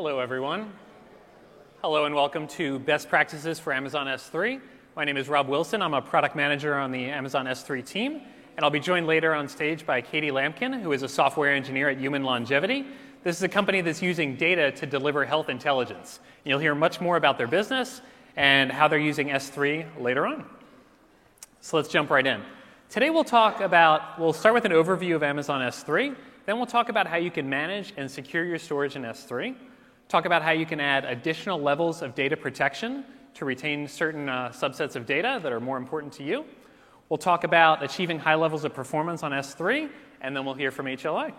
Hello, everyone. Hello, and welcome to Best Practices for Amazon S3. My name is Rob Wilson. I'm a product manager on the Amazon S3 team, and I'll be joined later on stage by Katie Lampkin, who is a software engineer at Human Longevity. This is a company that's using data to deliver health intelligence. You'll hear much more about their business and how they're using S3 later on. So let's jump right in. Today we'll talk about, we'll start with an overview of Amazon S3, then we'll talk about how you can manage and secure your storage in S3, talk about how you can add additional levels of data protection to retain certain uh, subsets of data that are more important to you. We'll talk about achieving high levels of performance on S3, and then we'll hear from HLI.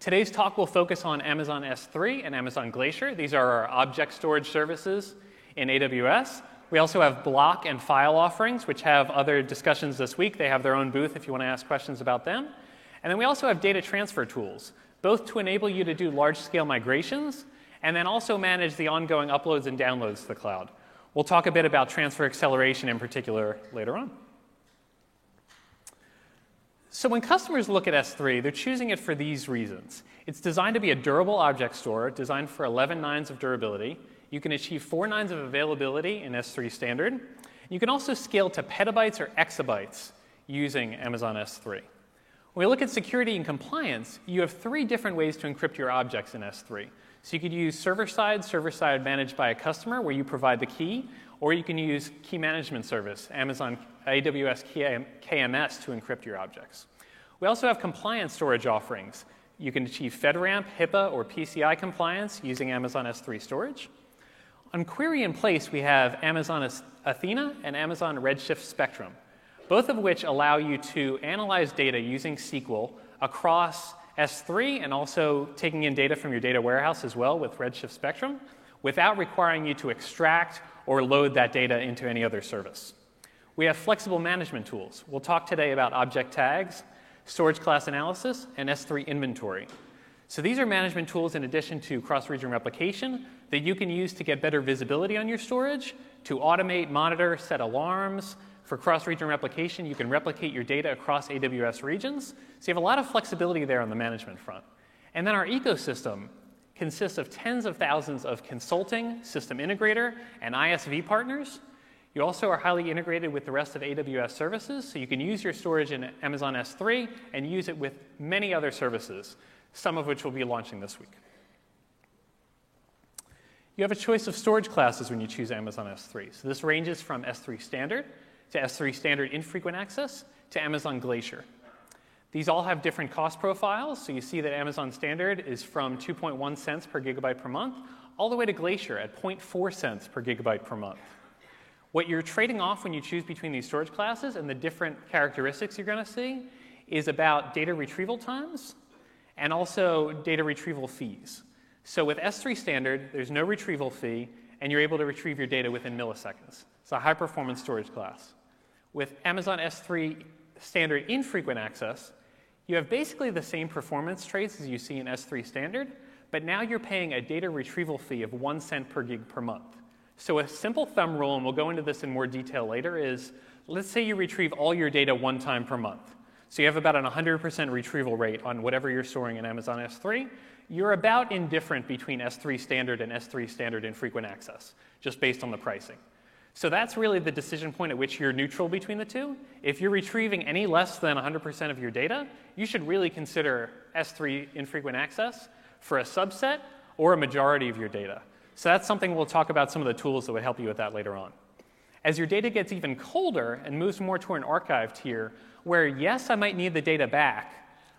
Today's talk will focus on Amazon S3 and Amazon Glacier. These are our object storage services in AWS. We also have block and file offerings, which have other discussions this week. They have their own booth if you want to ask questions about them. And then we also have data transfer tools, both to enable you to do large scale migrations and then also manage the ongoing uploads and downloads to the cloud. We'll talk a bit about transfer acceleration in particular later on. So when customers look at S3, they're choosing it for these reasons. It's designed to be a durable object store, designed for 11 nines of durability. You can achieve 4 nines of availability in S3 standard. You can also scale to petabytes or exabytes using Amazon S3. When we look at security and compliance, you have three different ways to encrypt your objects in S3. So you could use server side, server side managed by a customer where you provide the key, or you can use key management service, Amazon AWS KMS to encrypt your objects. We also have compliance storage offerings. You can achieve FedRAMP, HIPAA, or PCI compliance using Amazon S3 storage. On query in place, we have Amazon Athena and Amazon Redshift Spectrum, both of which allow you to analyze data using SQL across S3 and also taking in data from your data warehouse as well with Redshift Spectrum without requiring you to extract or load that data into any other service. We have flexible management tools. We'll talk today about object tags, storage class analysis, and S3 inventory. So these are management tools in addition to cross-region replication that you can use to get better visibility on your storage, to automate, monitor, set alarms, for cross-region replication, you can replicate your data across AWS regions. So you have a lot of flexibility there on the management front. And then our ecosystem consists of tens of thousands of consulting, system integrator, and ISV partners. You also are highly integrated with the rest of AWS services, so you can use your storage in Amazon S3 and use it with many other services, some of which we'll be launching this week. You have a choice of storage classes when you choose Amazon S3. So this ranges from S3 Standard to S3 Standard Infrequent Access to Amazon Glacier. These all have different cost profiles. So you see that Amazon Standard is from 2.1 cents per gigabyte per month all the way to Glacier at 0.4 cents per gigabyte per month. What you're trading off when you choose between these storage classes and the different characteristics you're going to see is about data retrieval times and also data retrieval fees. So with S3 Standard, there's no retrieval fee, and you're able to retrieve your data within milliseconds. It's a high performance storage class. With Amazon S3 standard infrequent access, you have basically the same performance traits as you see in S3 standard, but now you're paying a data retrieval fee of one cent per gig per month. So a simple thumb rule, and we'll go into this in more detail later, is let's say you retrieve all your data one time per month. So you have about an 100% retrieval rate on whatever you're storing in Amazon S3. You're about indifferent between S3 standard and S3 standard infrequent access, just based on the pricing. So that's really the decision point at which you're neutral between the two. If you're retrieving any less than 100% of your data, you should really consider S3 infrequent access for a subset or a majority of your data. So that's something we'll talk about some of the tools that would help you with that later on. As your data gets even colder and moves more toward an archive tier, where yes, I might need the data back,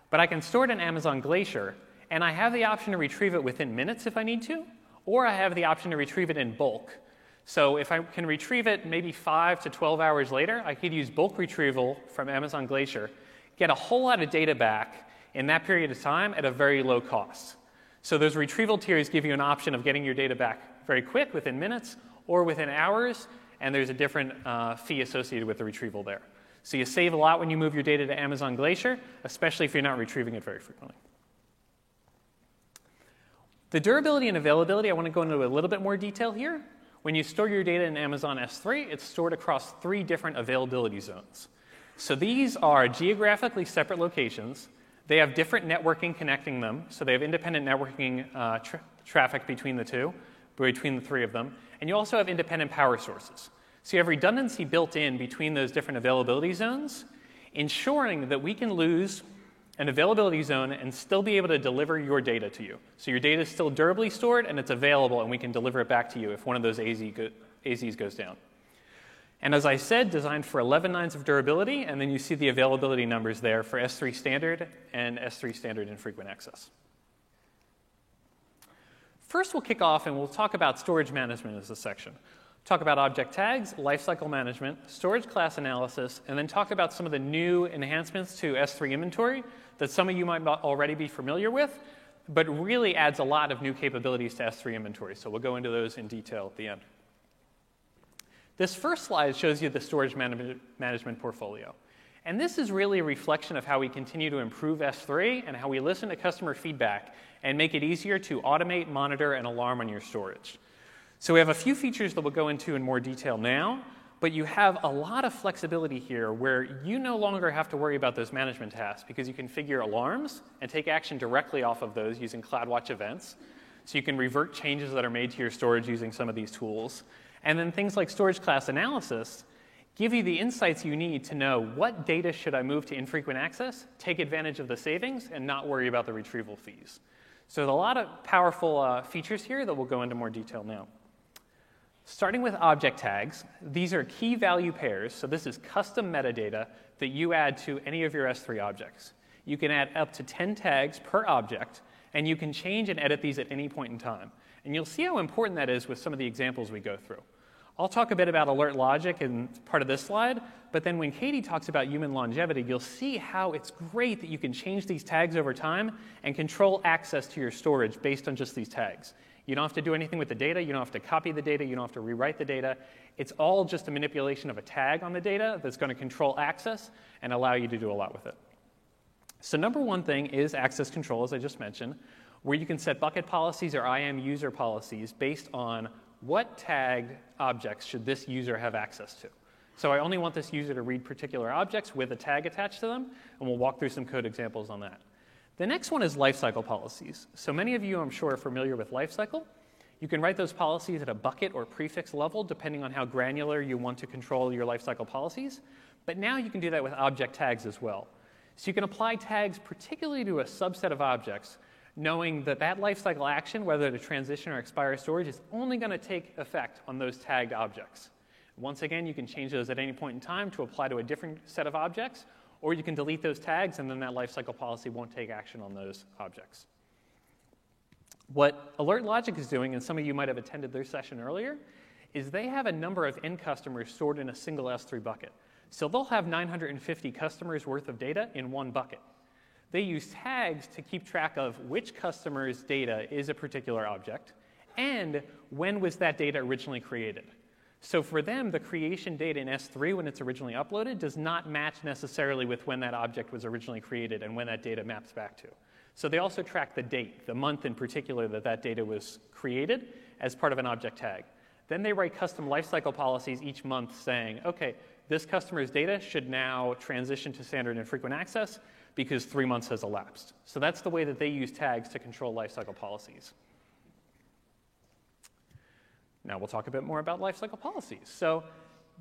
but I can store it in Amazon Glacier, and I have the option to retrieve it within minutes if I need to, or I have the option to retrieve it in bulk. So if I can retrieve it maybe 5 to 12 hours later, I could use bulk retrieval from Amazon Glacier, get a whole lot of data back in that period of time at a very low cost. So those retrieval tiers give you an option of getting your data back very quick, within minutes, or within hours, and there's a different uh, fee associated with the retrieval there. So you save a lot when you move your data to Amazon Glacier, especially if you're not retrieving it very frequently. The durability and availability, I want to go into a little bit more detail here. When you store your data in Amazon S3, it's stored across three different availability zones. So these are geographically separate locations They have different networking connecting them, so they have independent networking uh, tra- traffic between the two, between the three of them. And you also have independent power sources. So you have redundancy built in between those different availability zones, ensuring that we can lose an availability zone and still be able to deliver your data to you. So your data is still durably stored and it's available, and we can deliver it back to you if one of those AZ go- AZs goes down. And as I said, designed for 11 nines of durability, and then you see the availability numbers there for S3 standard and S3 standard infrequent access. First, we'll kick off and we'll talk about storage management as a section. Talk about object tags, lifecycle management, storage class analysis, and then talk about some of the new enhancements to S3 inventory that some of you might already be familiar with, but really adds a lot of new capabilities to S3 inventory. So we'll go into those in detail at the end. This first slide shows you the storage management portfolio. And this is really a reflection of how we continue to improve S3 and how we listen to customer feedback and make it easier to automate, monitor, and alarm on your storage. So we have a few features that we'll go into in more detail now, but you have a lot of flexibility here where you no longer have to worry about those management tasks because you configure alarms and take action directly off of those using CloudWatch events. So you can revert changes that are made to your storage using some of these tools. And then things like storage class analysis give you the insights you need to know what data should I move to infrequent access, take advantage of the savings, and not worry about the retrieval fees. So there's a lot of powerful uh, features here that we'll go into more detail now. Starting with object tags, these are key value pairs, so this is custom metadata that you add to any of your S3 objects. You can add up to 10 tags per object, and you can change and edit these at any point in time. And you'll see how important that is with some of the examples we go through. I'll talk a bit about alert logic in part of this slide, but then when Katie talks about human longevity, you'll see how it's great that you can change these tags over time and control access to your storage based on just these tags. You don't have to do anything with the data, you don't have to copy the data, you don't have to rewrite the data. It's all just a manipulation of a tag on the data that's going to control access and allow you to do a lot with it. So, number one thing is access control, as I just mentioned where you can set bucket policies or IAM user policies based on what tagged objects should this user have access to. So I only want this user to read particular objects with a tag attached to them, and we'll walk through some code examples on that. The next one is lifecycle policies. So many of you, I'm sure, are familiar with lifecycle. You can write those policies at a bucket or prefix level, depending on how granular you want to control your lifecycle policies. But now you can do that with object tags as well. So you can apply tags particularly to a subset of objects knowing that that lifecycle action, whether to transition or expire storage, is only going to take effect on those tagged objects. Once again, you can change those at any point in time to apply to a different set of objects, or you can delete those tags and then that lifecycle policy won't take action on those objects. What Alert Logic is doing, and some of you might have attended their session earlier, is they have a number of end customers stored in a single S3 bucket. So they'll have 950 customers worth of data in one bucket. They use tags to keep track of which customer's data is a particular object and when was that data originally created. So for them, the creation date in S3 when it's originally uploaded does not match necessarily with when that object was originally created and when that data maps back to. So they also track the date, the month in particular that that data was created as part of an object tag. Then they write custom lifecycle policies each month saying, okay, this customer's data should now transition to standard infrequent access because three months has elapsed. So that's the way that they use tags to control lifecycle policies. Now we'll talk a bit more about lifecycle policies. So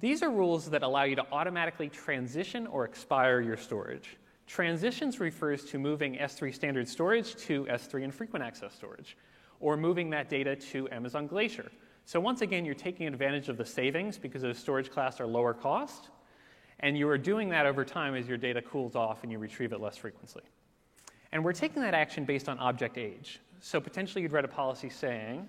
these are rules that allow you to automatically transition or expire your storage. Transitions refers to moving S3 standard storage to S3 infrequent access storage, or moving that data to Amazon Glacier. So once again, you're taking advantage of the savings because those storage class are lower cost, and you are doing that over time as your data cools off and you retrieve it less frequently. And we're taking that action based on object age. So potentially you'd write a policy saying,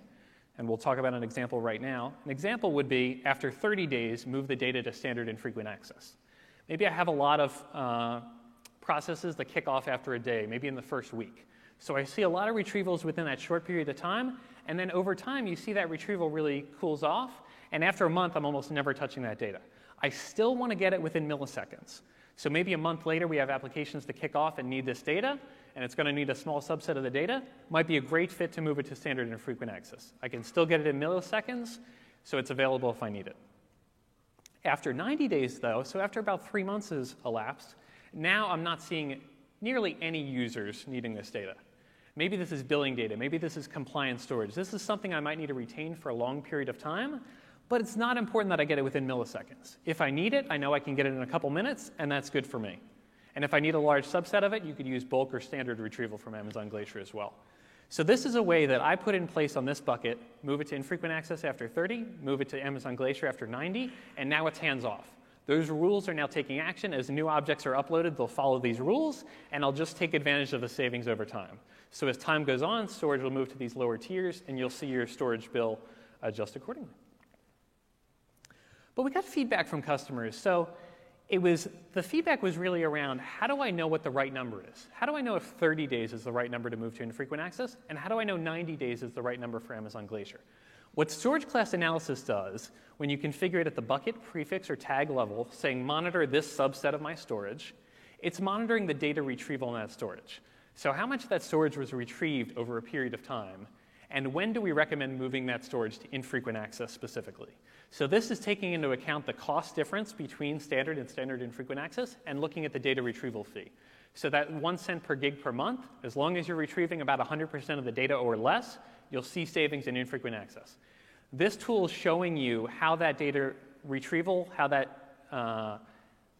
and we'll talk about an example right now. An example would be after 30 days, move the data to standard infrequent access. Maybe I have a lot of uh, processes that kick off after a day, maybe in the first week. So I see a lot of retrievals within that short period of time, and then over time you see that retrieval really cools off, and after a month I'm almost never touching that data. I still want to get it within milliseconds. So maybe a month later, we have applications to kick off and need this data, and it's going to need a small subset of the data. Might be a great fit to move it to standard infrequent access. I can still get it in milliseconds, so it's available if I need it. After 90 days, though, so after about three months has elapsed, now I'm not seeing nearly any users needing this data. Maybe this is billing data. Maybe this is compliance storage. This is something I might need to retain for a long period of time, but it's not important that I get it within milliseconds. If I need it, I know I can get it in a couple minutes, and that's good for me. And if I need a large subset of it, you could use bulk or standard retrieval from Amazon Glacier as well. So this is a way that I put in place on this bucket, move it to infrequent access after 30, move it to Amazon Glacier after 90, and now it's hands off. Those rules are now taking action. As new objects are uploaded, they'll follow these rules, and I'll just take advantage of the savings over time. So as time goes on, storage will move to these lower tiers, and you'll see your storage bill adjust accordingly. But we got feedback from customers. So it was the feedback was really around how do I know what the right number is? How do I know if 30 days is the right number to move to infrequent access? And how do I know 90 days is the right number for Amazon Glacier? What storage class analysis does, when you configure it at the bucket, prefix, or tag level, saying monitor this subset of my storage, it's monitoring the data retrieval in that storage. So how much of that storage was retrieved over a period of time, and when do we recommend moving that storage to infrequent access specifically? So this is taking into account the cost difference between standard and standard infrequent access and looking at the data retrieval fee. So that one cent per gig per month, as long as you're retrieving about 100% of the data or less, you'll see savings in infrequent access. This tool is showing you how that data retrieval, how that uh,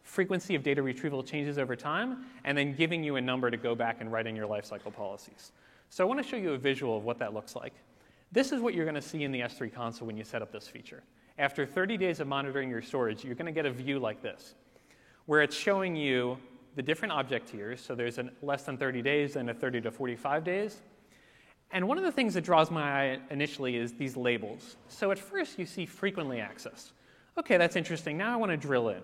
frequency of data retrieval changes over time, and then giving you a number to go back and write in your lifecycle policies. So I want to show you a visual of what that looks like. This is what you're going to see in the S3 console when you set up this feature. After 30 days of monitoring your storage, you're going to get a view like this, where it's showing you the different object tiers. So there's a less than 30 days and a 30 to 45 days. And one of the things that draws my eye initially is these labels. So at first you see frequently accessed. Okay, that's interesting. Now I want to drill in.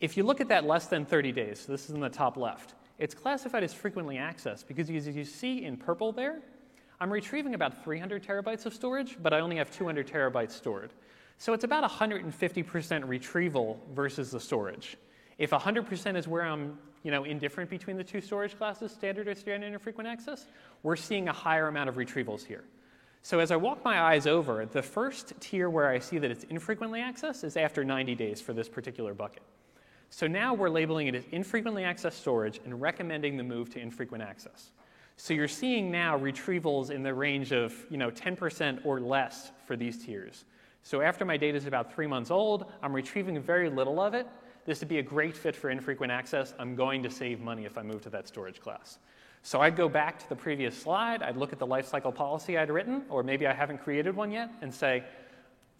If you look at that less than 30 days, so this is in the top left, it's classified as frequently accessed because as you see in purple there, I'm retrieving about 300 terabytes of storage, but I only have 200 terabytes stored. So it's about 150% retrieval versus the storage. If 100% is where I'm you know, indifferent between the two storage classes, standard or standard infrequent access, we're seeing a higher amount of retrievals here. So as I walk my eyes over, the first tier where I see that it's infrequently accessed is after 90 days for this particular bucket. So now we're labeling it as infrequently accessed storage and recommending the move to infrequent access. So you're seeing now retrievals in the range of you know, 10% or less for these tiers. So after my data is about three months old, I'm retrieving very little of it, this would be a great fit for infrequent access. I'm going to save money if I move to that storage class. So I'd go back to the previous slide, I'd look at the lifecycle policy I'd written, or maybe I haven't created one yet, and say,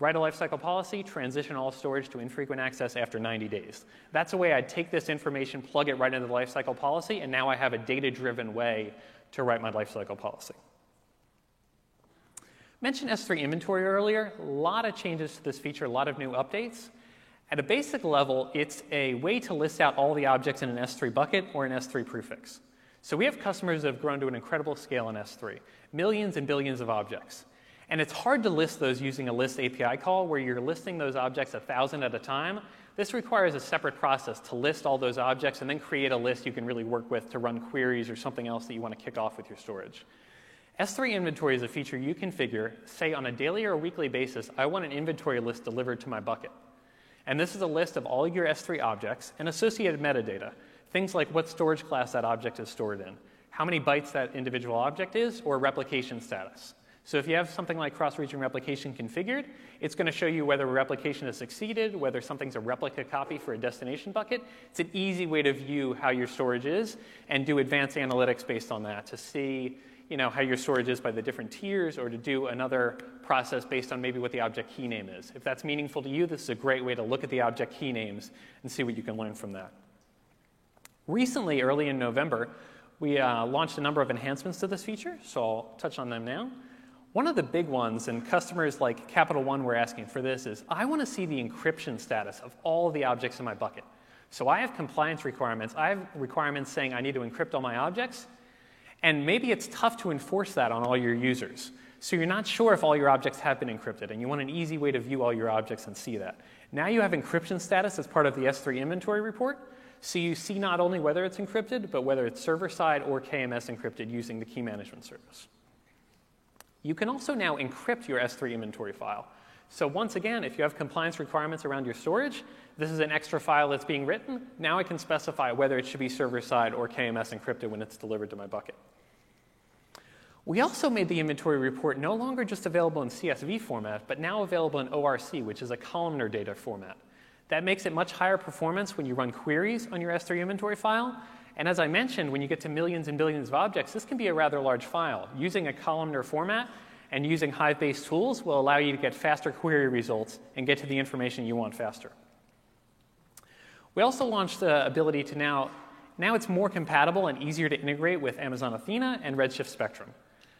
write a lifecycle policy, transition all storage to infrequent access after 90 days. That's a way I'd take this information, plug it right into the lifecycle policy, and now I have a data-driven way to write my lifecycle policy. Mentioned S3 inventory earlier. A lot of changes to this feature, a lot of new updates. At a basic level, it's a way to list out all the objects in an S3 bucket or an S3 prefix. So we have customers that have grown to an incredible scale in S3, millions and billions of objects. And it's hard to list those using a list API call where you're listing those objects a thousand at a time. This requires a separate process to list all those objects and then create a list you can really work with to run queries or something else that you want to kick off with your storage. S3 inventory is a feature you configure, say on a daily or weekly basis, I want an inventory list delivered to my bucket. And this is a list of all your S3 objects and associated metadata, things like what storage class that object is stored in, how many bytes that individual object is, or replication status. So if you have something like cross-region replication configured, it's going to show you whether replication has succeeded, whether something's a replica copy for a destination bucket. It's an easy way to view how your storage is and do advanced analytics based on that to see you know, how your storage is by the different tiers or to do another process based on maybe what the object key name is. If that's meaningful to you, this is a great way to look at the object key names and see what you can learn from that. Recently, early in November, we uh, launched a number of enhancements to this feature, so I'll touch on them now. One of the big ones, and customers like Capital One were asking for this, is I want to see the encryption status of all of the objects in my bucket. So I have compliance requirements. I have requirements saying I need to encrypt all my objects. And maybe it's tough to enforce that on all your users. So you're not sure if all your objects have been encrypted, and you want an easy way to view all your objects and see that. Now you have encryption status as part of the S3 inventory report, so you see not only whether it's encrypted, but whether it's server-side or KMS encrypted using the key management service. You can also now encrypt your S3 inventory file. So once again, if you have compliance requirements around your storage, this is an extra file that's being written. Now I can specify whether it should be server-side or KMS encrypted when it's delivered to my bucket. We also made the inventory report no longer just available in CSV format, but now available in ORC, which is a columnar data format. That makes it much higher performance when you run queries on your S3 inventory file. And as I mentioned, when you get to millions and billions of objects, this can be a rather large file. Using a columnar format and using Hive-based tools will allow you to get faster query results and get to the information you want faster. We also launched the ability to now, now it's more compatible and easier to integrate with Amazon Athena and Redshift Spectrum.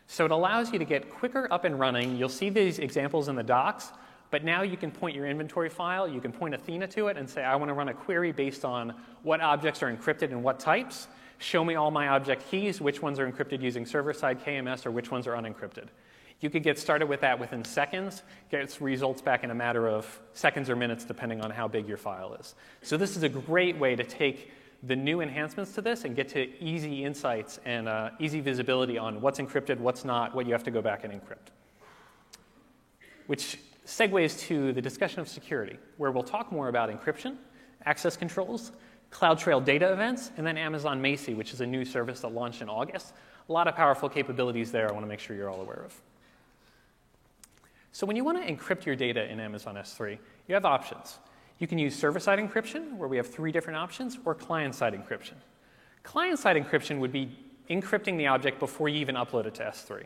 So it allows you to get quicker up and running. You'll see these examples in the docs, but now you can point your inventory file, you can point Athena to it and say, I want to run a query based on what objects are encrypted and what types. Show me all my object keys, which ones are encrypted using server-side KMS or which ones are unencrypted. You could get started with that within seconds, get results back in a matter of seconds or minutes, depending on how big your file is. So this is a great way to take the new enhancements to this and get to easy insights and uh, easy visibility on what's encrypted, what's not, what you have to go back and encrypt. Which segues to the discussion of security, where we'll talk more about encryption, access controls, CloudTrail data events, and then Amazon Macie, which is a new service that launched in August. A lot of powerful capabilities there I want to make sure you're all aware of. So when you want to encrypt your data in Amazon S3, you have options. You can use server-side encryption, where we have three different options, or client-side encryption. Client-side encryption would be encrypting the object before you even upload it to S3.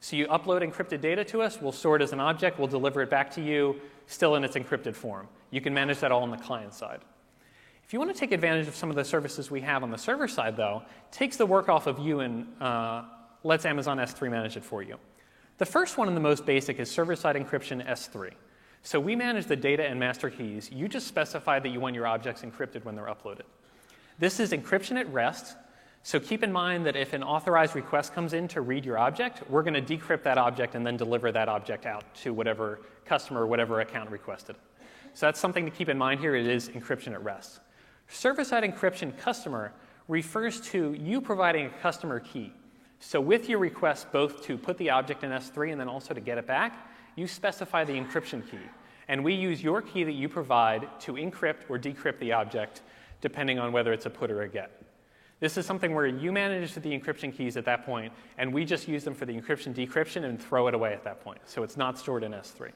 So you upload encrypted data to us, we'll store it as an object, we'll deliver it back to you, still in its encrypted form. You can manage that all on the client side. If you want to take advantage of some of the services we have on the server side, though, takes the work off of you and uh, lets Amazon S3 manage it for you. The first one and the most basic is server-side encryption S3. So we manage the data and master keys. You just specify that you want your objects encrypted when they're uploaded. This is encryption at rest. So keep in mind that if an authorized request comes in to read your object, we're going to decrypt that object and then deliver that object out to whatever customer whatever account requested. So that's something to keep in mind here. It is encryption at rest. Server-side encryption customer refers to you providing a customer key. So with your request both to put the object in S3 and then also to get it back, you specify the encryption key. And we use your key that you provide to encrypt or decrypt the object, depending on whether it's a put or a get. This is something where you manage the encryption keys at that point, and we just use them for the encryption decryption and throw it away at that point. So it's not stored in S3.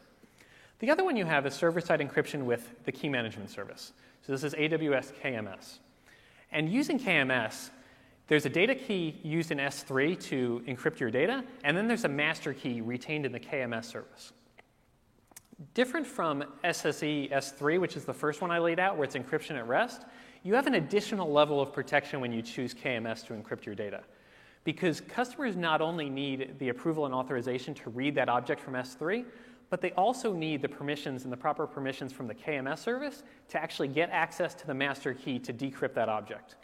The other one you have is server-side encryption with the key management service. So this is AWS KMS. And using KMS, there's a data key used in S3 to encrypt your data, and then there's a master key retained in the KMS service. Different from SSE S3, which is the first one I laid out, where it's encryption at rest, you have an additional level of protection when you choose KMS to encrypt your data. Because customers not only need the approval and authorization to read that object from S3, but they also need the permissions and the proper permissions from the KMS service to actually get access to the master key to decrypt that object.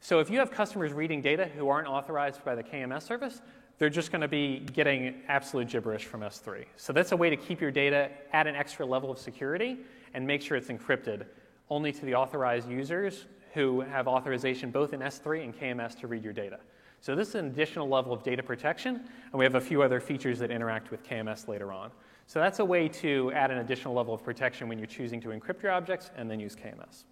So if you have customers reading data who aren't authorized by the KMS service, they're just going to be getting absolute gibberish from S3. So that's a way to keep your data at an extra level of security and make sure it's encrypted only to the authorized users who have authorization both in S3 and KMS to read your data. So this is an additional level of data protection, and we have a few other features that interact with KMS later on. So that's a way to add an additional level of protection when you're choosing to encrypt your objects and then use KMS.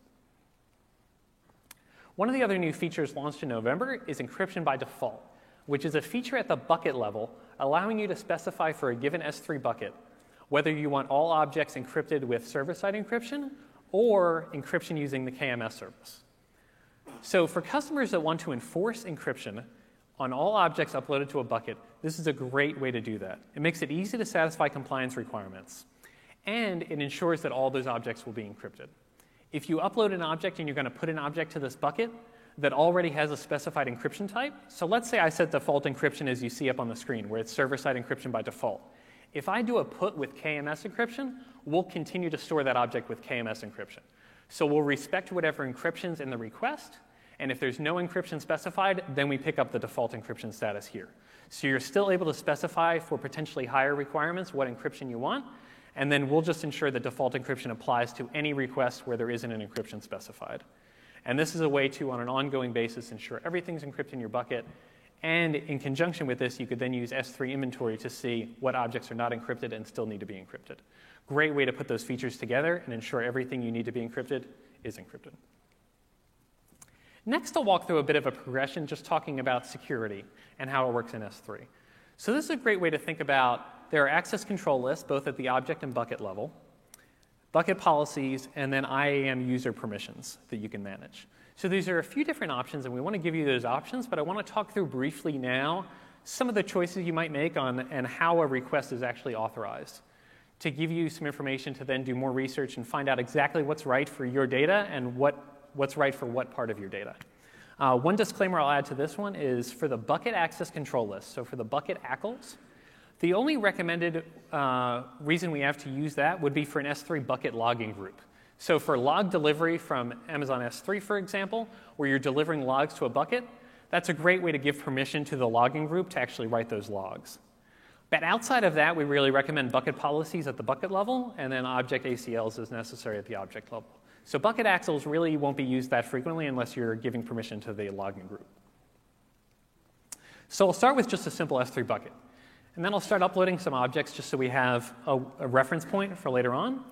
One of the other new features launched in November is encryption by default, which is a feature at the bucket level allowing you to specify for a given S3 bucket whether you want all objects encrypted with server-side encryption or encryption using the KMS service. So for customers that want to enforce encryption on all objects uploaded to a bucket, this is a great way to do that. It makes it easy to satisfy compliance requirements, and it ensures that all those objects will be encrypted. If you upload an object and you're going to put an object to this bucket that already has a specified encryption type, so let's say I set default encryption as you see up on the screen, where it's server-side encryption by default. If I do a put with KMS encryption, we'll continue to store that object with KMS encryption. So we'll respect whatever encryption's in the request, and if there's no encryption specified, then we pick up the default encryption status here. So you're still able to specify for potentially higher requirements what encryption you want, and then we'll just ensure that default encryption applies to any request where there isn't an encryption specified. And this is a way to, on an ongoing basis, ensure everything's encrypted in your bucket And in conjunction with this, you could then use S3 inventory to see what objects are not encrypted and still need to be encrypted. Great way to put those features together and ensure everything you need to be encrypted is encrypted. Next, I'll walk through a bit of a progression just talking about security and how it works in S3. So this is a great way to think about there are access control lists both at the object and bucket level, bucket policies, and then IAM user permissions that you can manage. So these are a few different options, and we want to give you those options, but I want to talk through briefly now some of the choices you might make on and how a request is actually authorized to give you some information to then do more research and find out exactly what's right for your data and what, what's right for what part of your data. Uh, one disclaimer I'll add to this one is for the bucket access control list, so for the bucket ACLs, the only recommended uh, reason we have to use that would be for an S3 bucket logging group. So for log delivery from Amazon S3, for example, where you're delivering logs to a bucket, that's a great way to give permission to the logging group to actually write those logs. But outside of that, we really recommend bucket policies at the bucket level and then object ACLs as necessary at the object level. So bucket ACLs really won't be used that frequently unless you're giving permission to the logging group. So I'll start with just a simple S3 bucket. And then I'll start uploading some objects just so we have a, a reference point for later on.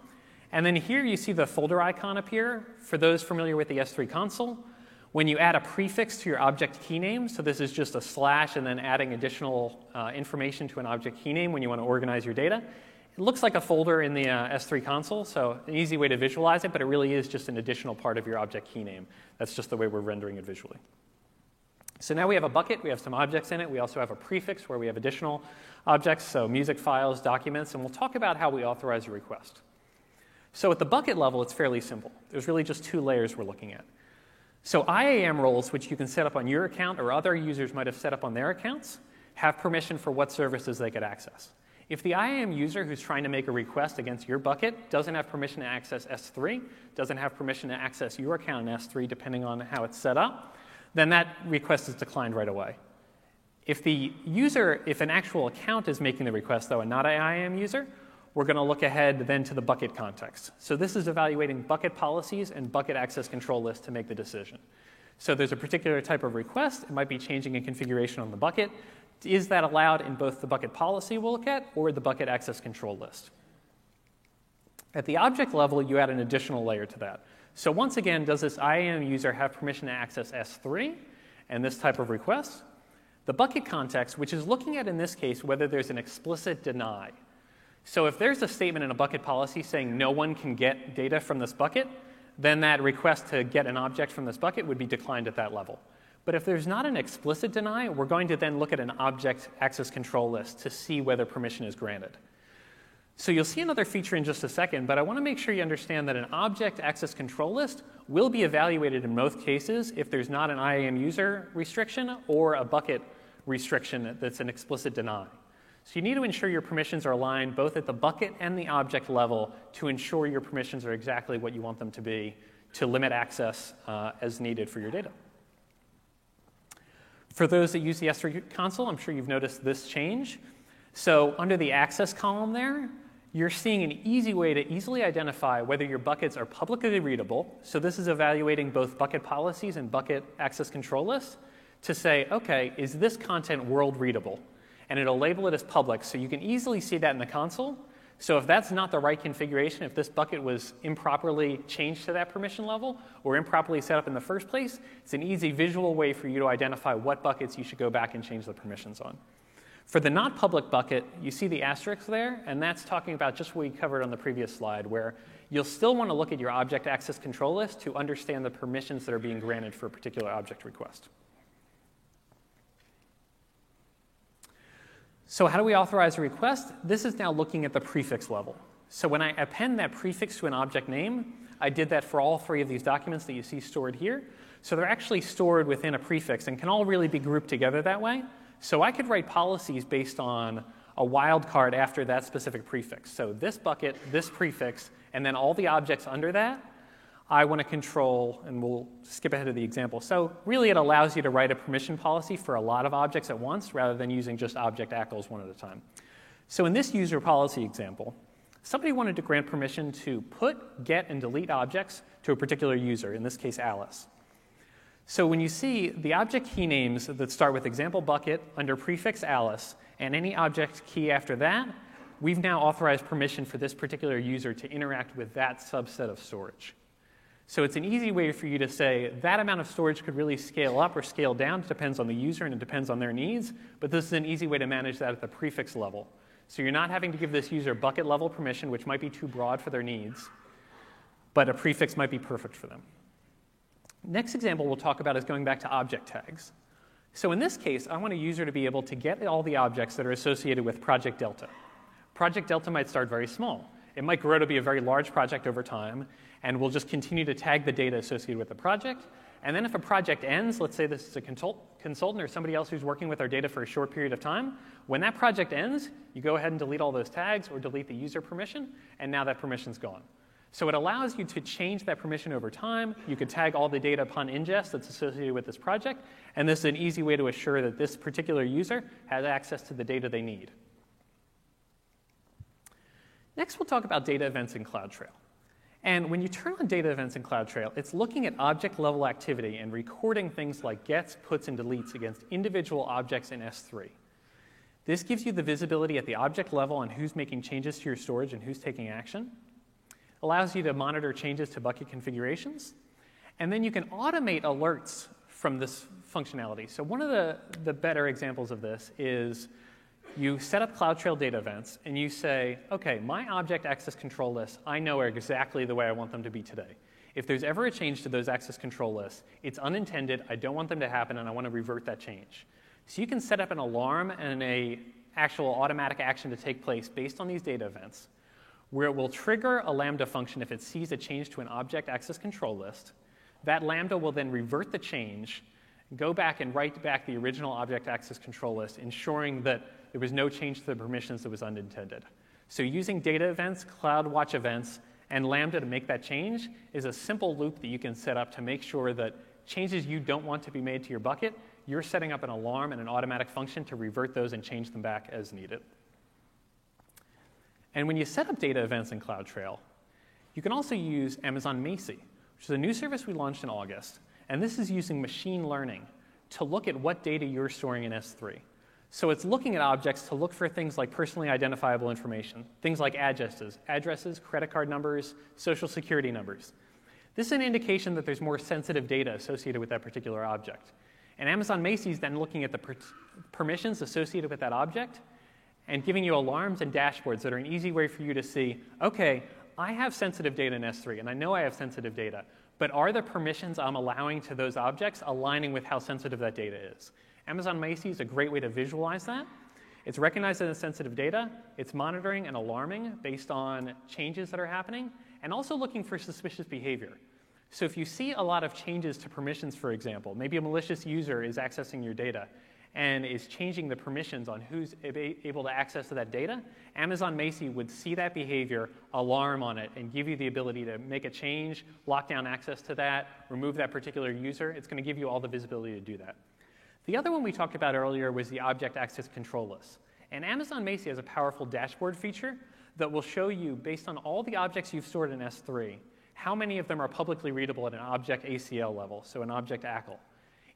And then here you see the folder icon appear. For those familiar with the S3 console, when you add a prefix to your object key name, so this is just a slash and then adding additional uh, information to an object key name when you want to organize your data, it looks like a folder in the uh, S3 console, so an easy way to visualize it, but it really is just an additional part of your object key name. That's just the way we're rendering it visually. So now we have a bucket, we have some objects in it, we also have a prefix where we have additional objects, so music files, documents, and we'll talk about how we authorize a request. So at the bucket level, it's fairly simple. There's really just two layers we're looking at. So IAM roles, which you can set up on your account or other users might have set up on their accounts, have permission for what services they could access. If the IAM user who's trying to make a request against your bucket doesn't have permission to access S3, doesn't have permission to access your account in S3, depending on how it's set up, then that request is declined right away. If the user, if an actual account is making the request, though, and not an IAM user, we're going to look ahead then to the bucket context. So this is evaluating bucket policies and bucket access control lists to make the decision. So there's a particular type of request. It might be changing a configuration on the bucket. Is that allowed in both the bucket policy we'll look at or the bucket access control list? At the object level, you add an additional layer to that. So once again, does this IAM user have permission to access S3 and this type of request? The bucket context, which is looking at in this case whether there's an explicit deny. So if there's a statement in a bucket policy saying no one can get data from this bucket, then that request to get an object from this bucket would be declined at that level. But if there's not an explicit deny, we're going to then look at an object access control list to see whether permission is granted. So you'll see another feature in just a second, but I want to make sure you understand that an object access control list will be evaluated in most cases if there's not an IAM user restriction or a bucket restriction that's an explicit deny. So you need to ensure your permissions are aligned both at the bucket and the object level to ensure your permissions are exactly what you want them to be to limit access uh, as needed for your data. For those that use the S3 console, I'm sure you've noticed this change. So under the access column there, you're seeing an easy way to easily identify whether your buckets are publicly readable. So this is evaluating both bucket policies and bucket access control lists to say, okay, is this content world readable? and it'll label it as public. So you can easily see that in the console. So if that's not the right configuration, if this bucket was improperly changed to that permission level or improperly set up in the first place, it's an easy visual way for you to identify what buckets you should go back and change the permissions on. For the not public bucket, you see the asterisk there, and that's talking about just what we covered on the previous slide, where you'll still want to look at your object access control list to understand the permissions that are being granted for a particular object request. So how do we authorize a request? This is now looking at the prefix level. So when I append that prefix to an object name, I did that for all three of these documents that you see stored here. So they're actually stored within a prefix and can all really be grouped together that way. So I could write policies based on a wildcard after that specific prefix. So this bucket, this prefix, and then all the objects under that I want to control, and we'll skip ahead to the example. So really it allows you to write a permission policy for a lot of objects at once rather than using just object ACLs one at a time. So in this user policy example, somebody wanted to grant permission to put, get, and delete objects to a particular user, in this case Alice. So when you see the object key names that start with example bucket under prefix Alice and any object key after that, we've now authorized permission for this particular user to interact with that subset of storage. So it's an easy way for you to say that amount of storage could really scale up or scale down. It depends on the user and it depends on their needs. But this is an easy way to manage that at the prefix level. So you're not having to give this user bucket level permission, which might be too broad for their needs, but a prefix might be perfect for them. Next example we'll talk about is going back to object tags. So in this case, I want a user to be able to get all the objects that are associated with Project Delta. Project Delta might start very small. It might grow to be a very large project over time, and we'll just continue to tag the data associated with the project. And then if a project ends, let's say this is a consult- consultant or somebody else who's working with our data for a short period of time, when that project ends, you go ahead and delete all those tags or delete the user permission, and now that permission's gone. So it allows you to change that permission over time. You could tag all the data upon ingest that's associated with this project, and this is an easy way to assure that this particular user has access to the data they need. Next, we'll talk about data events in CloudTrail. And when you turn on data events in CloudTrail, it's looking at object level activity and recording things like gets, puts, and deletes against individual objects in S3. This gives you the visibility at the object level on who's making changes to your storage and who's taking action. Allows you to monitor changes to bucket configurations. And then you can automate alerts from this functionality. So one of the, the better examples of this is you set up CloudTrail data events and you say, okay, my object access control lists, I know are exactly the way I want them to be today. If there's ever a change to those access control lists, it's unintended, I don't want them to happen, and I want to revert that change. So you can set up an alarm and a actual automatic action to take place based on these data events, where it will trigger a Lambda function if it sees a change to an object access control list. That Lambda will then revert the change, go back and write back the original object access control list, ensuring that there was no change to the permissions that was unintended. So using data events, CloudWatch events, and Lambda to make that change is a simple loop that you can set up to make sure that changes you don't want to be made to your bucket, you're setting up an alarm and an automatic function to revert those and change them back as needed. And when you set up data events in CloudTrail, you can also use Amazon Macie, which is a new service we launched in August. And this is using machine learning to look at what data you're storing in S3. So it's looking at objects to look for things like personally identifiable information, things like addresses, addresses, credit card numbers, social security numbers. This is an indication that there's more sensitive data associated with that particular object. And Amazon Macie is then looking at the per- permissions associated with that object and giving you alarms and dashboards that are an easy way for you to see okay, I have sensitive data in S3, and I know I have sensitive data, but are the permissions I'm allowing to those objects aligning with how sensitive that data is? Amazon Macie is a great way to visualize that. It's recognizing the sensitive data, it's monitoring and alarming based on changes that are happening, and also looking for suspicious behavior. So if you see a lot of changes to permissions, for example, maybe a malicious user is accessing your data and is changing the permissions on who's able to access that data, Amazon Macie would see that behavior, alarm on it, and give you the ability to make a change, lock down access to that, remove that particular user. It's going to give you all the visibility to do that. The other one we talked about earlier was the object access control list. And Amazon Macie has a powerful dashboard feature that will show you, based on all the objects you've stored in S3, how many of them are publicly readable at an object ACL level, so an object ACL.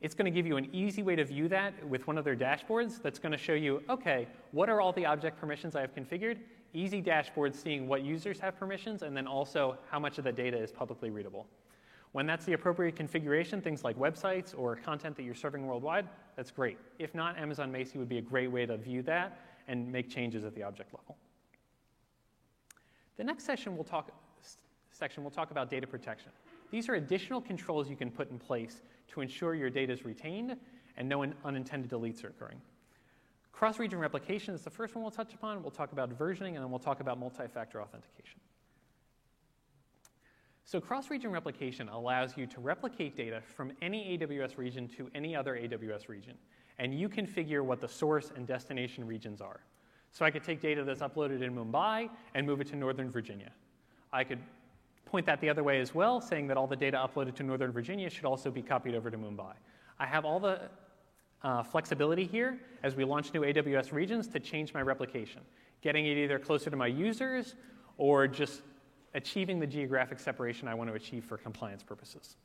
It's going to give you an easy way to view that with one of their dashboards that's going to show you, okay, what are all the object permissions I have configured? Easy dashboard seeing what users have permissions and then also how much of the data is publicly readable. When that's the appropriate configuration, things like websites or content that you're serving worldwide, that's great. If not, Amazon Macie would be a great way to view that and make changes at the object level. The next session we'll talk, section we'll talk about data protection. These are additional controls you can put in place to ensure your data is retained and no unintended deletes are occurring. Cross-region replication is the first one we'll touch upon. We'll talk about versioning, and then we'll talk about multi-factor authentication. So cross-region replication allows you to replicate data from any AWS region to any other AWS region. And you configure what the source and destination regions are. So I could take data that's uploaded in Mumbai and move it to Northern Virginia. I could point that the other way as well, saying that all the data uploaded to Northern Virginia should also be copied over to Mumbai. I have all the uh, flexibility here as we launch new AWS regions to change my replication, getting it either closer to my users or just achieving the geographic separation I want to achieve for compliance purposes.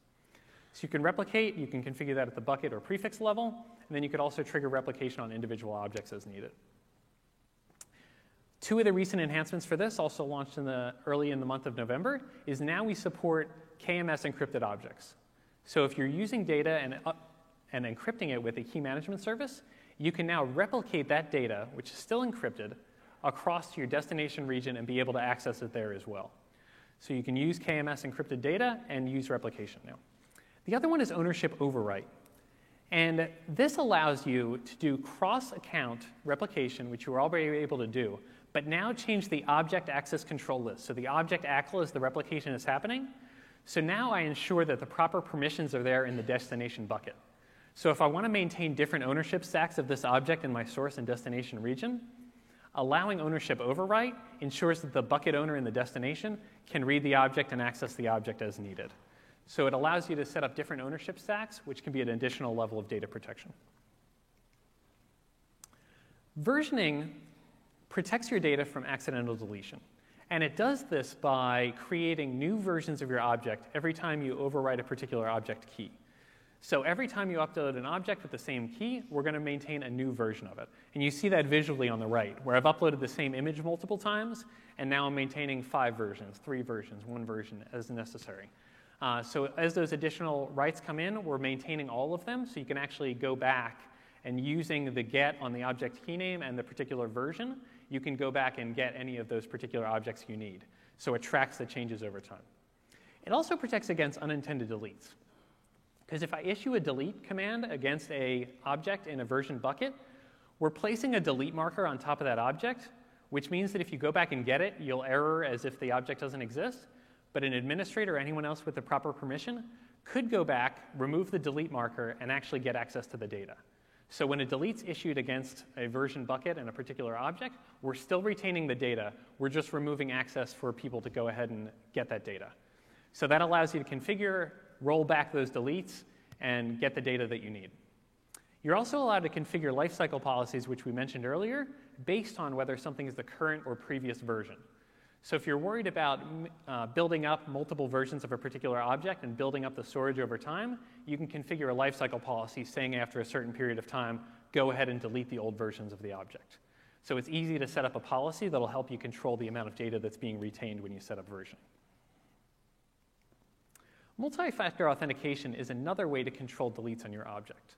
So you can replicate, you can configure that at the bucket or prefix level, and then you could also trigger replication on individual objects as needed. Two of the recent enhancements for this, also launched in the, early in the month of November, is now we support KMS encrypted objects. So if you're using data and, uh, and encrypting it with a key management service, you can now replicate that data, which is still encrypted, across to your destination region and be able to access it there as well. So you can use KMS encrypted data and use replication now. The other one is ownership overwrite. And this allows you to do cross account replication, which you were already able to do, but now change the object access control list. So the object ACL is the replication is happening. So now I ensure that the proper permissions are there in the destination bucket. So if I want to maintain different ownership stacks of this object in my source and destination region, allowing ownership overwrite ensures that the bucket owner in the destination can read the object and access the object as needed. So it allows you to set up different ownership stacks, which can be an additional level of data protection. Versioning protects your data from accidental deletion. And it does this by creating new versions of your object every time you overwrite a particular object key. So every time you upload an object with the same key, we're going to maintain a new version of it. And you see that visually on the right, where I've uploaded the same image multiple times, and now I'm maintaining five versions, three versions, one version as necessary. Uh, so as those additional writes come in, we're maintaining all of them, so you can actually go back and using the get on the object key name and the particular version, you can go back and get any of those particular objects you need. So it tracks the changes over time. It also protects against unintended deletes. Because if I issue a delete command against a object in a version bucket, we're placing a delete marker on top of that object, which means that if you go back and get it, you'll error as if the object doesn't exist. But an administrator or anyone else with the proper permission could go back, remove the delete marker, and actually get access to the data. So when a delete's issued against a version bucket and a particular object, we're still retaining the data. We're just removing access for people to go ahead and get that data. So that allows you to configure roll back those deletes, and get the data that you need. You're also allowed to configure lifecycle policies, which we mentioned earlier, based on whether something is the current or previous version. So if you're worried about uh, building up multiple versions of a particular object and building up the storage over time, you can configure a lifecycle policy saying after a certain period of time, go ahead and delete the old versions of the object. So it's easy to set up a policy that'll help you control the amount of data that's being retained when you set up versioning. Multi-factor authentication is another way to control deletes on your object.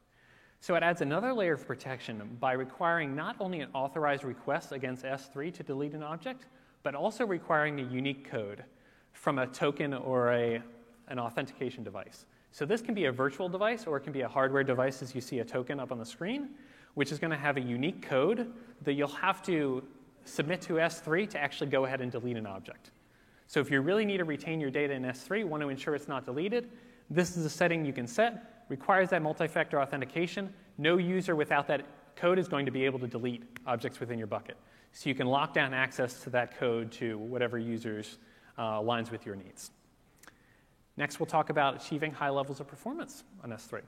So it adds another layer of protection by requiring not only an authorized request against S3 to delete an object, but also requiring a unique code from a token or a, an authentication device. So this can be a virtual device or it can be a hardware device as you see a token up on the screen, which is going to have a unique code that you'll have to submit to S3 to actually go ahead and delete an object. So if you really need to retain your data in S3, want to ensure it's not deleted, this is a setting you can set, requires that multi-factor authentication. No user without that code is going to be able to delete objects within your bucket. So you can lock down access to that code to whatever users uh, aligns with your needs. Next, we'll talk about achieving high levels of performance on S3.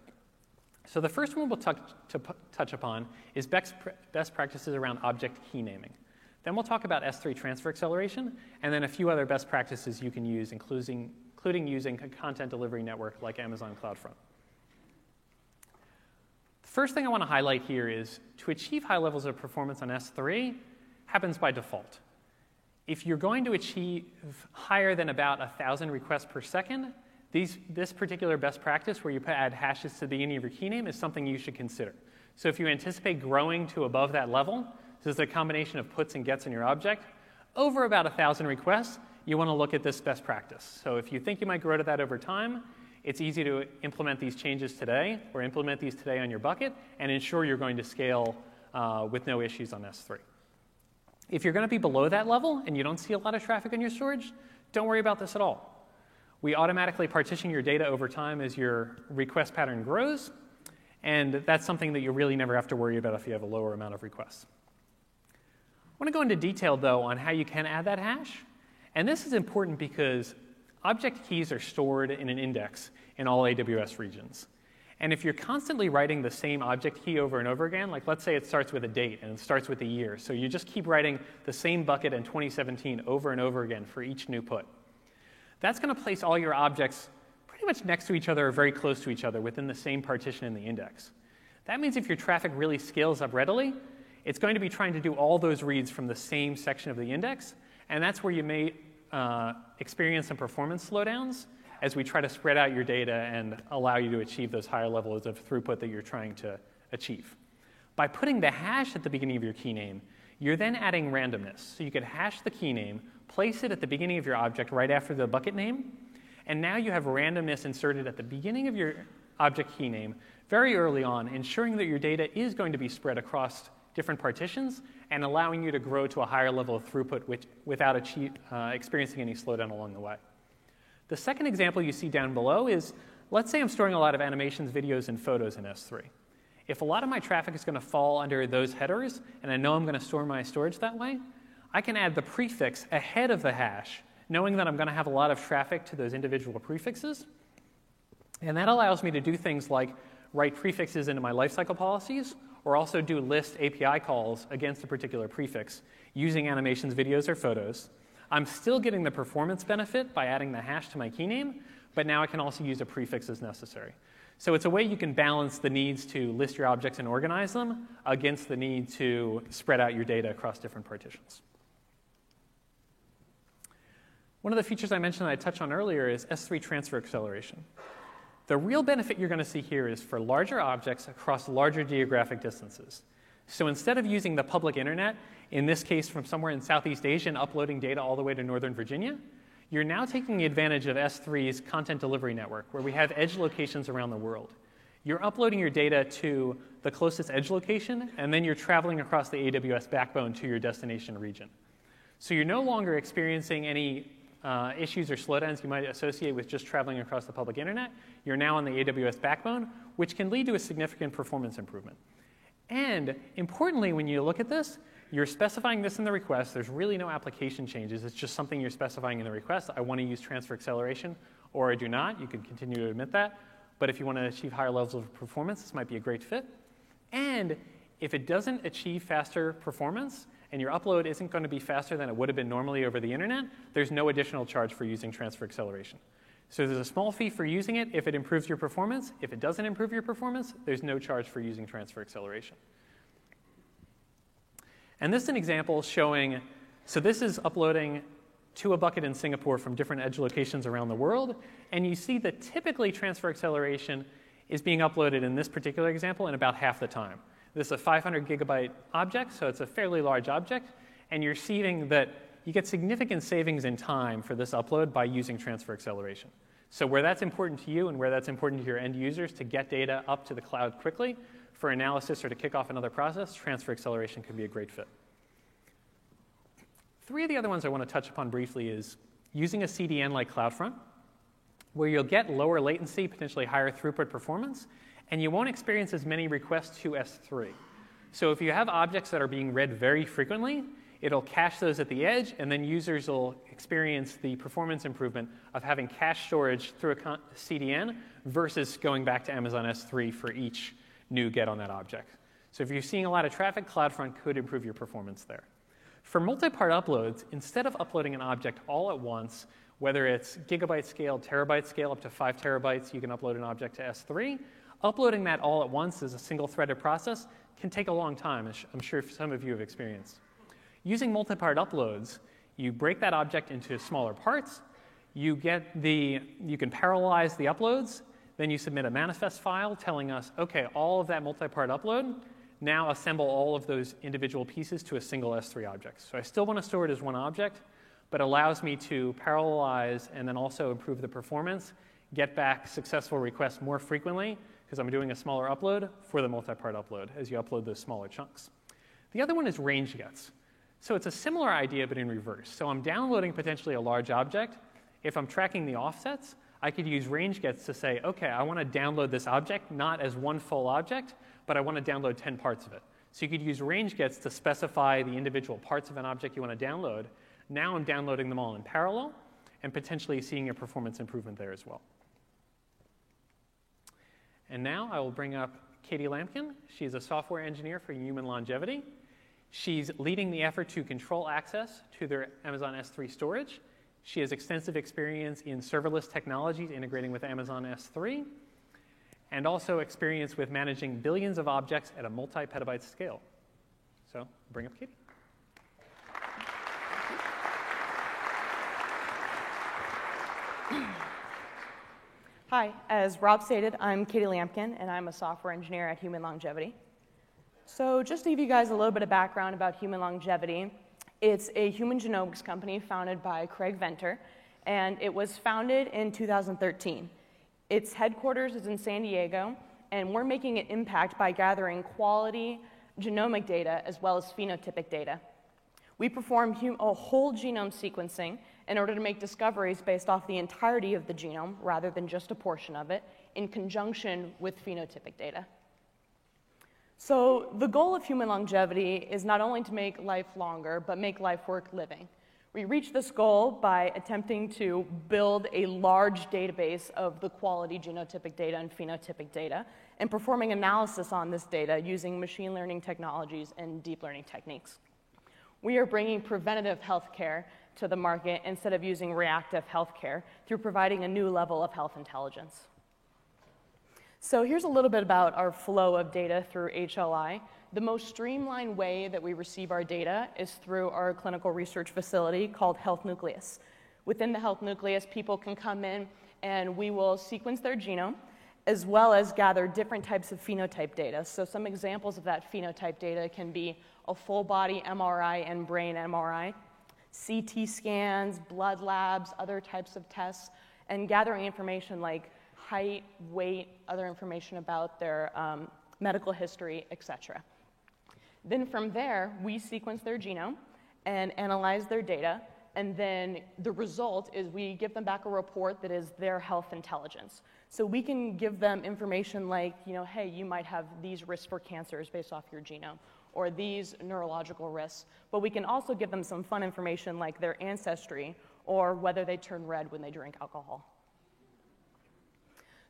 So the first one we'll touch, touch upon is best, best practices around object key naming. Then we'll talk about S3 transfer acceleration, and then a few other best practices you can use, including, including using a content delivery network like Amazon CloudFront. The first thing I want to highlight here is to achieve high levels of performance on S3 happens by default. If you're going to achieve higher than about 1,000 requests per second, these, this particular best practice where you add hashes to the beginning of your key name is something you should consider. So if you anticipate growing to above that level, this is a combination of puts and gets in your object. Over about 1,000 requests, you want to look at this best practice. So if you think you might grow to that over time, it's easy to implement these changes today or implement these today on your bucket and ensure you're going to scale uh, with no issues on S3. If you're going to be below that level and you don't see a lot of traffic on your storage, don't worry about this at all. We automatically partition your data over time as your request pattern grows, and that's something that you really never have to worry about if you have a lower amount of requests. I want to go into detail, though, on how you can add that hash. And this is important because object keys are stored in an index in all AWS regions. And if you're constantly writing the same object key over and over again, like let's say it starts with a date and it starts with a year, so you just keep writing the same bucket in 2017 over and over again for each new put. That's going to place all your objects pretty much next to each other or very close to each other within the same partition in the index. That means if your traffic really scales up readily, it's going to be trying to do all those reads from the same section of the index, and that's where you may uh, experience some performance slowdowns as we try to spread out your data and allow you to achieve those higher levels of throughput that you're trying to achieve. By putting the hash at the beginning of your key name, you're then adding randomness. So you could hash the key name, place it at the beginning of your object right after the bucket name, and now you have randomness inserted at the beginning of your object key name very early on, ensuring that your data is going to be spread across different partitions and allowing you to grow to a higher level of throughput which, without achieve, uh, experiencing any slowdown along the way. The second example you see down below is, let's say I'm storing a lot of animations, videos, and photos in S3. If a lot of my traffic is going to fall under those headers, and I know I'm going to store my storage that way, I can add the prefix ahead of the hash, knowing that I'm going to have a lot of traffic to those individual prefixes. And that allows me to do things like write prefixes into my lifecycle policies, or also do list API calls against a particular prefix using animations, videos, or photos. I'm still getting the performance benefit by adding the hash to my key name, but now I can also use a prefix as necessary. So it's a way you can balance the needs to list your objects and organize them against the need to spread out your data across different partitions. One of the features I mentioned that I touched on earlier is S3 transfer acceleration. The real benefit you're going to see here is for larger objects across larger geographic distances. So instead of using the public internet, in this case from somewhere in Southeast Asia and uploading data all the way to Northern Virginia, you're now taking advantage of S3's content delivery network, where we have edge locations around the world. You're uploading your data to the closest edge location, and then you're traveling across the AWS backbone to your destination region. So you're no longer experiencing any uh, issues or slowdowns you might associate with just traveling across the public internet. You're now on the AWS backbone, which can lead to a significant performance improvement. And importantly, when you look at this, you're specifying this in the request. There's really no application changes. It's just something you're specifying in the request. I want to use transfer acceleration, or I do not. You can continue to admit that. But if you want to achieve higher levels of performance, this might be a great fit. And if it doesn't achieve faster performance, and your upload isn't going to be faster than it would have been normally over the internet, there's no additional charge for using transfer acceleration. So there's a small fee for using it if it improves your performance. If it doesn't improve your performance, there's no charge for using transfer acceleration. And this is an example showing, so this is uploading to a bucket in Singapore from different edge locations around the world. And you see that typically transfer acceleration is being uploaded in this particular example in about half the time. This is a 500 gigabyte object, so it's a fairly large object. And you're seeing that you get significant savings in time for this upload by using transfer acceleration. So where that's important to you and where that's important to your end users to get data up to the cloud quickly for analysis or to kick off another process, transfer acceleration can be a great fit. Three of the other ones I want to touch upon briefly is using a CDN like CloudFront, where you'll get lower latency, potentially higher throughput performance, and you won't experience as many requests to S3. So if you have objects that are being read very frequently, It'll cache those at the edge, and then users will experience the performance improvement of having cache storage through a CDN versus going back to Amazon S3 for each new get on that object. So if you're seeing a lot of traffic, CloudFront could improve your performance there. For multi-part uploads, instead of uploading an object all at once, whether it's gigabyte scale, terabyte scale, up to five terabytes, you can upload an object to S3. Uploading that all at once as a single threaded process can take a long time, I'm sure some of you have experienced. Using multi-part uploads, you break that object into smaller parts, you, get the, you can parallelize the uploads, then you submit a manifest file telling us, okay, all of that multi-part upload, now assemble all of those individual pieces to a single S3 object. So I still want to store it as one object, but allows me to parallelize and then also improve the performance, get back successful requests more frequently, because I'm doing a smaller upload for the multi-part upload as you upload those smaller chunks. The other one is range gets. So it's a similar idea, but in reverse. So I'm downloading potentially a large object. If I'm tracking the offsets, I could use range gets to say, okay, I want to download this object not as one full object, but I want to download 10 parts of it. So you could use range gets to specify the individual parts of an object you want to download. Now I'm downloading them all in parallel and potentially seeing a performance improvement there as well. And now I will bring up Katie Lampkin. She's a software engineer for Human Longevity. She's leading the effort to control access to their Amazon S3 storage She has extensive experience in serverless technologies integrating with Amazon S3, and also experience with managing billions of objects at a multi petabyte scale. So, bring up Katie. Hi, as Rob stated, I'm Katie Lampkin, and I'm a software engineer at Human Longevity. So, just to give you guys a little bit of background about Human Longevity, it's a human genomics company founded by Craig Venter, and it was founded in 2013. Its headquarters is in San Diego, and we're making an impact by gathering quality genomic data as well as phenotypic data. We perform a whole genome sequencing in order to make discoveries based off the entirety of the genome rather than just a portion of it in conjunction with phenotypic data. So, the goal of human longevity is not only to make life longer, but make life worth living. We reach this goal by attempting to build a large database of the quality genotypic data and phenotypic data and performing analysis on this data using machine learning technologies and deep learning techniques. We are bringing preventative healthcare to the market instead of using reactive healthcare through providing a new level of health intelligence. So here's a little bit about our flow of data through HLI. The most streamlined way that we receive our data is through our clinical research facility called Health Nucleus. Within the Health Nucleus, people can come in and we will sequence their genome as well as gather different types of phenotype data. So, some examples of that phenotype data can be a full body MRI and brain MRI, CT scans, blood labs, other types of tests, and gathering information like height, weight, other information about their um, medical history, etc. Then from there, we sequence their genome and analyze their data. And then the result is we give them back a report that is their health intelligence. So we can give them information like, you know, hey, you might have these risks for cancers based off your genome, or these neurological risks. But we can also give them some fun information like their ancestry or whether they turn red when they drink alcohol.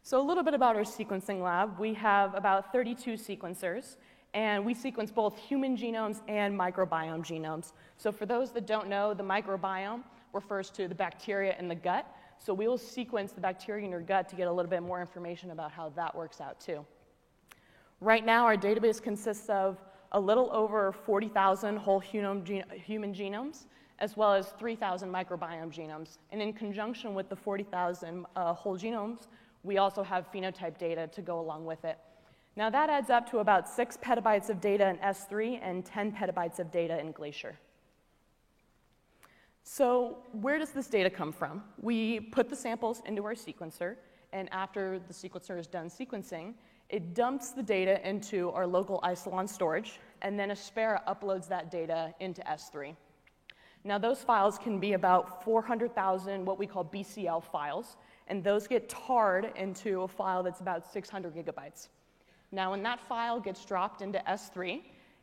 So, a little bit about our sequencing lab. We have about 32 sequencers, and we sequence both human genomes and microbiome genomes. So, for those that don't know, the microbiome refers to the bacteria in the gut. So, we will sequence the bacteria in your gut to get a little bit more information about how that works out, too. Right now, our database consists of a little over 40,000 whole human genomes, as well as 3,000 microbiome genomes. And in conjunction with the 40,000 uh, whole genomes, we also have phenotype data to go along with it. Now that adds up to about six petabytes of data in S3 and 10 petabytes of data in Glacier. So where does this data come from? We put the samples into our sequencer, and after the sequencer is done sequencing, it dumps the data into our local Isilon storage, and then Aspera uploads that data into S3. Now, those files can be about 400,000 what we call BCL files, and those get tarred into a file that's about 600 gigabytes. Now, when that file gets dropped into S3,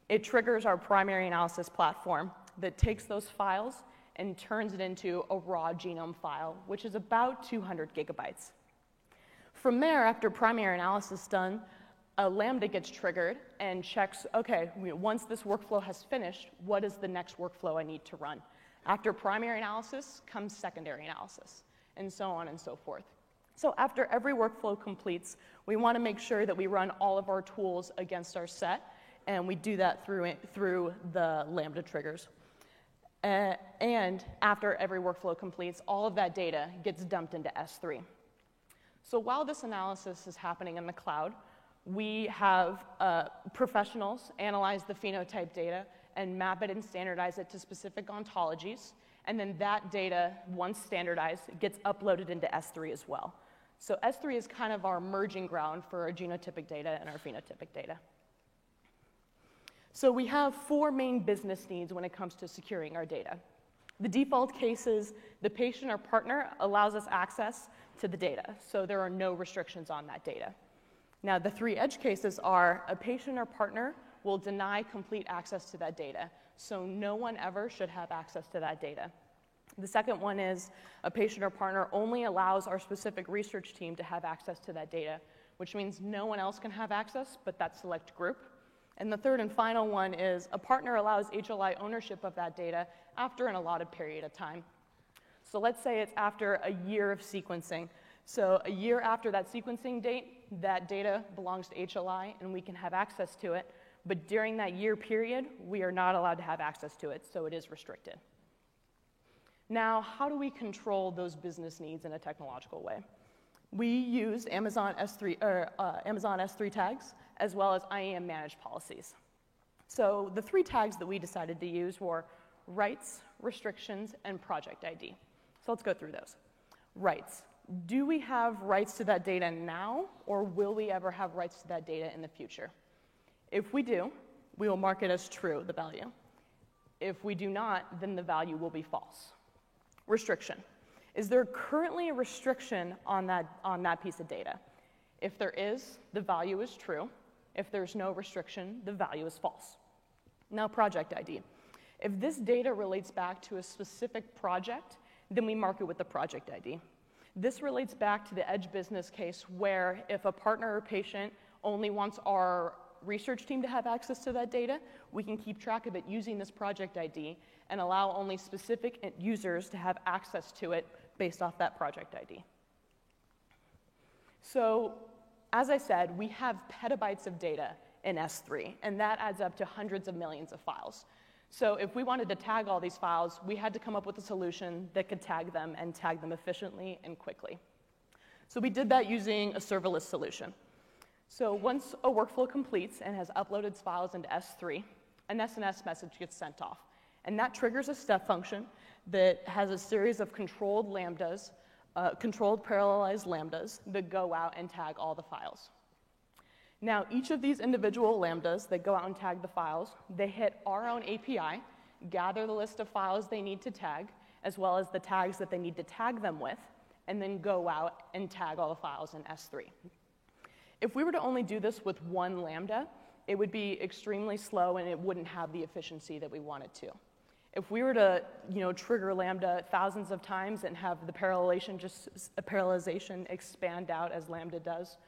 it triggers our primary analysis platform that takes those files and turns it into a raw genome file, which is about 200 gigabytes. From there, after primary analysis is done, a Lambda gets triggered and checks, okay, once this workflow has finished, what is the next workflow I need to run? After primary analysis comes secondary analysis, and so on and so forth. So after every workflow completes, we want to make sure that we run all of our tools against our set, and we do that through, through the Lambda triggers. Uh, and after every workflow completes, all of that data gets dumped into S3. So while this analysis is happening in the cloud, we have uh, professionals analyze the phenotype data and map it and standardize it to specific ontologies. And then that data, once standardized, gets uploaded into S3 as well. So S3 is kind of our merging ground for our genotypic data and our phenotypic data. So we have four main business needs when it comes to securing our data. The default case is the patient or partner allows us access to the data, so there are no restrictions on that data. Now, the three edge cases are a patient or partner will deny complete access to that data, so no one ever should have access to that data. The second one is a patient or partner only allows our specific research team to have access to that data, which means no one else can have access but that select group. And the third and final one is a partner allows HLI ownership of that data after an allotted period of time. So let's say it's after a year of sequencing. So a year after that sequencing date, that data belongs to HLI and we can have access to it. But during that year period, we are not allowed to have access to it, so it is restricted. Now, how do we control those business needs in a technological way? We use Amazon S3, or, uh, Amazon S3 tags as well as IAM managed policies. So the three tags that we decided to use were rights, restrictions, and project ID. So let's go through those. Rights. Do we have rights to that data now, or will we ever have rights to that data in the future? If we do, we will mark it as true, the value. If we do not, then the value will be false. Restriction. Is there currently a restriction on that, on that piece of data? If there is, the value is true. If there's no restriction, the value is false. Now, project ID. If this data relates back to a specific project, then we mark it with the project ID. This relates back to the edge business case where if a partner or patient only wants our research team to have access to that data, we can keep track of it using this project ID and allow only specific users to have access to it based off that project ID. So, as I said, we have petabytes of data in S3, and that adds up to hundreds of millions of files. So, if we wanted to tag all these files, we had to come up with a solution that could tag them and tag them efficiently and quickly. So, we did that using a serverless solution. So once a workflow completes and has uploaded its files into S3, an SNS message gets sent off. And that triggers a step function that has a series of controlled lambdas, uh, controlled parallelized lambdas that go out and tag all the files. Now, each of these individual lambdas that go out and tag the files, they hit our own API, gather the list of files they need to tag, as well as the tags that they need to tag them with, and then go out and tag all the files in S3. If we were to only do this with one lambda, it would be extremely slow and it wouldn't have the efficiency that we want it to. If we were to, you know, trigger lambda thousands of times and have the parallelization just uh, parallelization expand out as lambda does,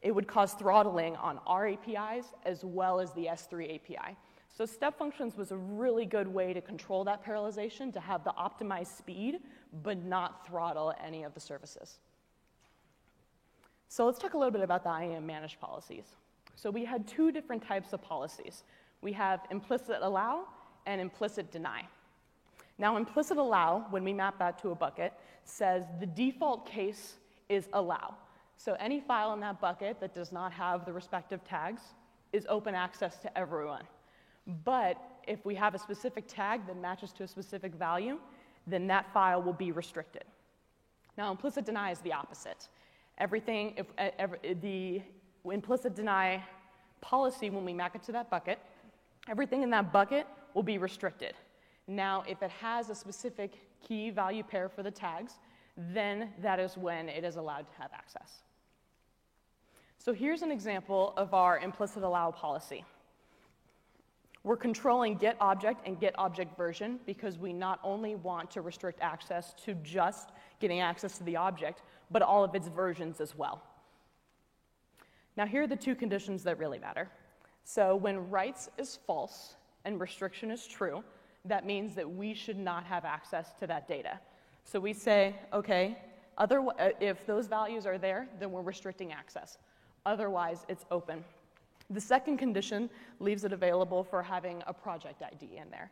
it would cause throttling on our APIs as well as the S3 API. So step functions was a really good way to control that parallelization to have the optimized speed but not throttle any of the services. So let's talk a little bit about the IAM managed policies. So we had two different types of policies. We have implicit allow and implicit deny. Now, implicit allow, when we map that to a bucket, says the default case is allow. So any file in that bucket that does not have the respective tags is open access to everyone. But if we have a specific tag that matches to a specific value, then that file will be restricted. Now, implicit deny is the opposite. Everything, if, the implicit deny policy, when we map it to that bucket, everything in that bucket will be restricted. Now, if it has a specific key value pair for the tags, then that is when it is allowed to have access. So here's an example of our implicit allow policy. We're controlling get object and get object version because we not only want to restrict access to just getting access to the object, but all of its versions as well. Now, here are the two conditions that really matter. So, when rights is false and restriction is true, that means that we should not have access to that data. So, we say, okay, other, uh, if those values are there, then we're restricting access. Otherwise, it's open. The second condition leaves it available for having a project ID in there.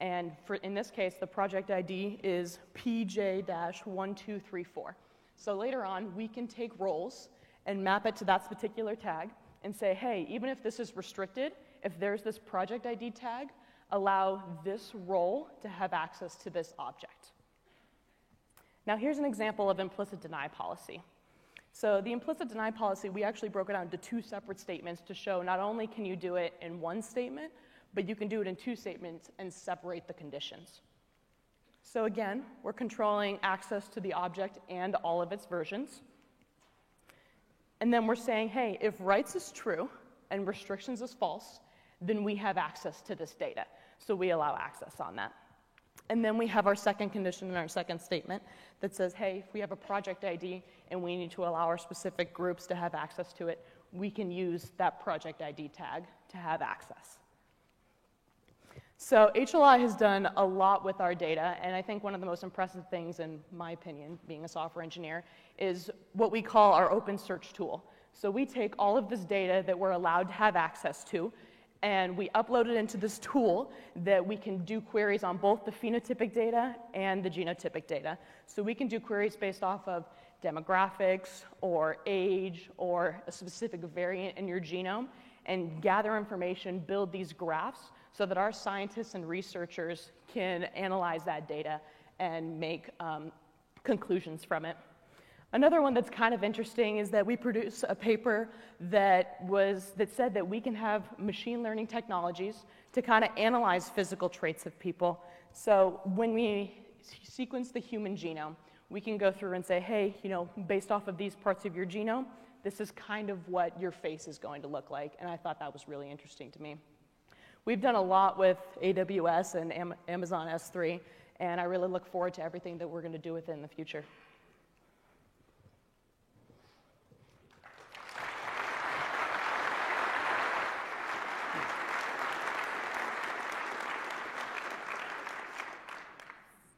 And for, in this case, the project ID is PJ 1234. So later on, we can take roles and map it to that particular tag and say, hey, even if this is restricted, if there's this project ID tag, allow this role to have access to this object. Now, here's an example of implicit deny policy. So, the implicit deny policy, we actually broke it down into two separate statements to show not only can you do it in one statement, but you can do it in two statements and separate the conditions. So again, we're controlling access to the object and all of its versions. And then we're saying, hey, if rights is true and restrictions is false, then we have access to this data. So we allow access on that. And then we have our second condition in our second statement that says, hey, if we have a project ID and we need to allow our specific groups to have access to it, we can use that project ID tag to have access. So HLI has done a lot with our data, and I think one of the most impressive things, in my opinion, being a software engineer, is what we call our open search tool. So we take all of this data that we're allowed to have access to, and we upload it into this tool that we can do queries on both the phenotypic data and the genotypic data. So we can do queries based off of demographics or age or a specific variant in your genome and gather information, build these graphs so that our scientists and researchers can analyze that data and make um, conclusions from it. Another one that's kind of interesting is that we produce a paper that was that said that we can have machine learning technologies to kind of analyze physical traits of people. So when we sequence the human genome, we can go through and say, hey, you know, based off of these parts of your genome, this is kind of what your face is going to look like. And I thought that was really interesting to me. We've done a lot with AWS and Am Amazon S3, and I really look forward to everything that we're going to do with it in the future.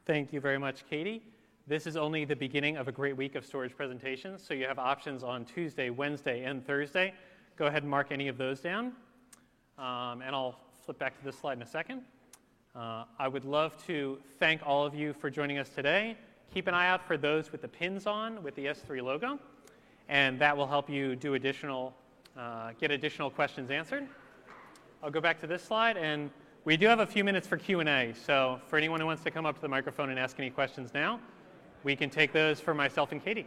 Thank you very much, Katie. This is only the beginning of a great week of storage presentations, so you have options on Tuesday, Wednesday, and Thursday. Go ahead and mark any of those down. Um, and I'll flip back to this slide in a second. Uh, I would love to thank all of you for joining us today. Keep an eye out for those with the pins on with the S3 logo, and that will help you do additional, uh, get additional questions answered. I'll go back to this slide, and we do have a few minutes for Q&A, so for anyone who wants to come up to the microphone and ask any questions now, we can take those for myself and Katie.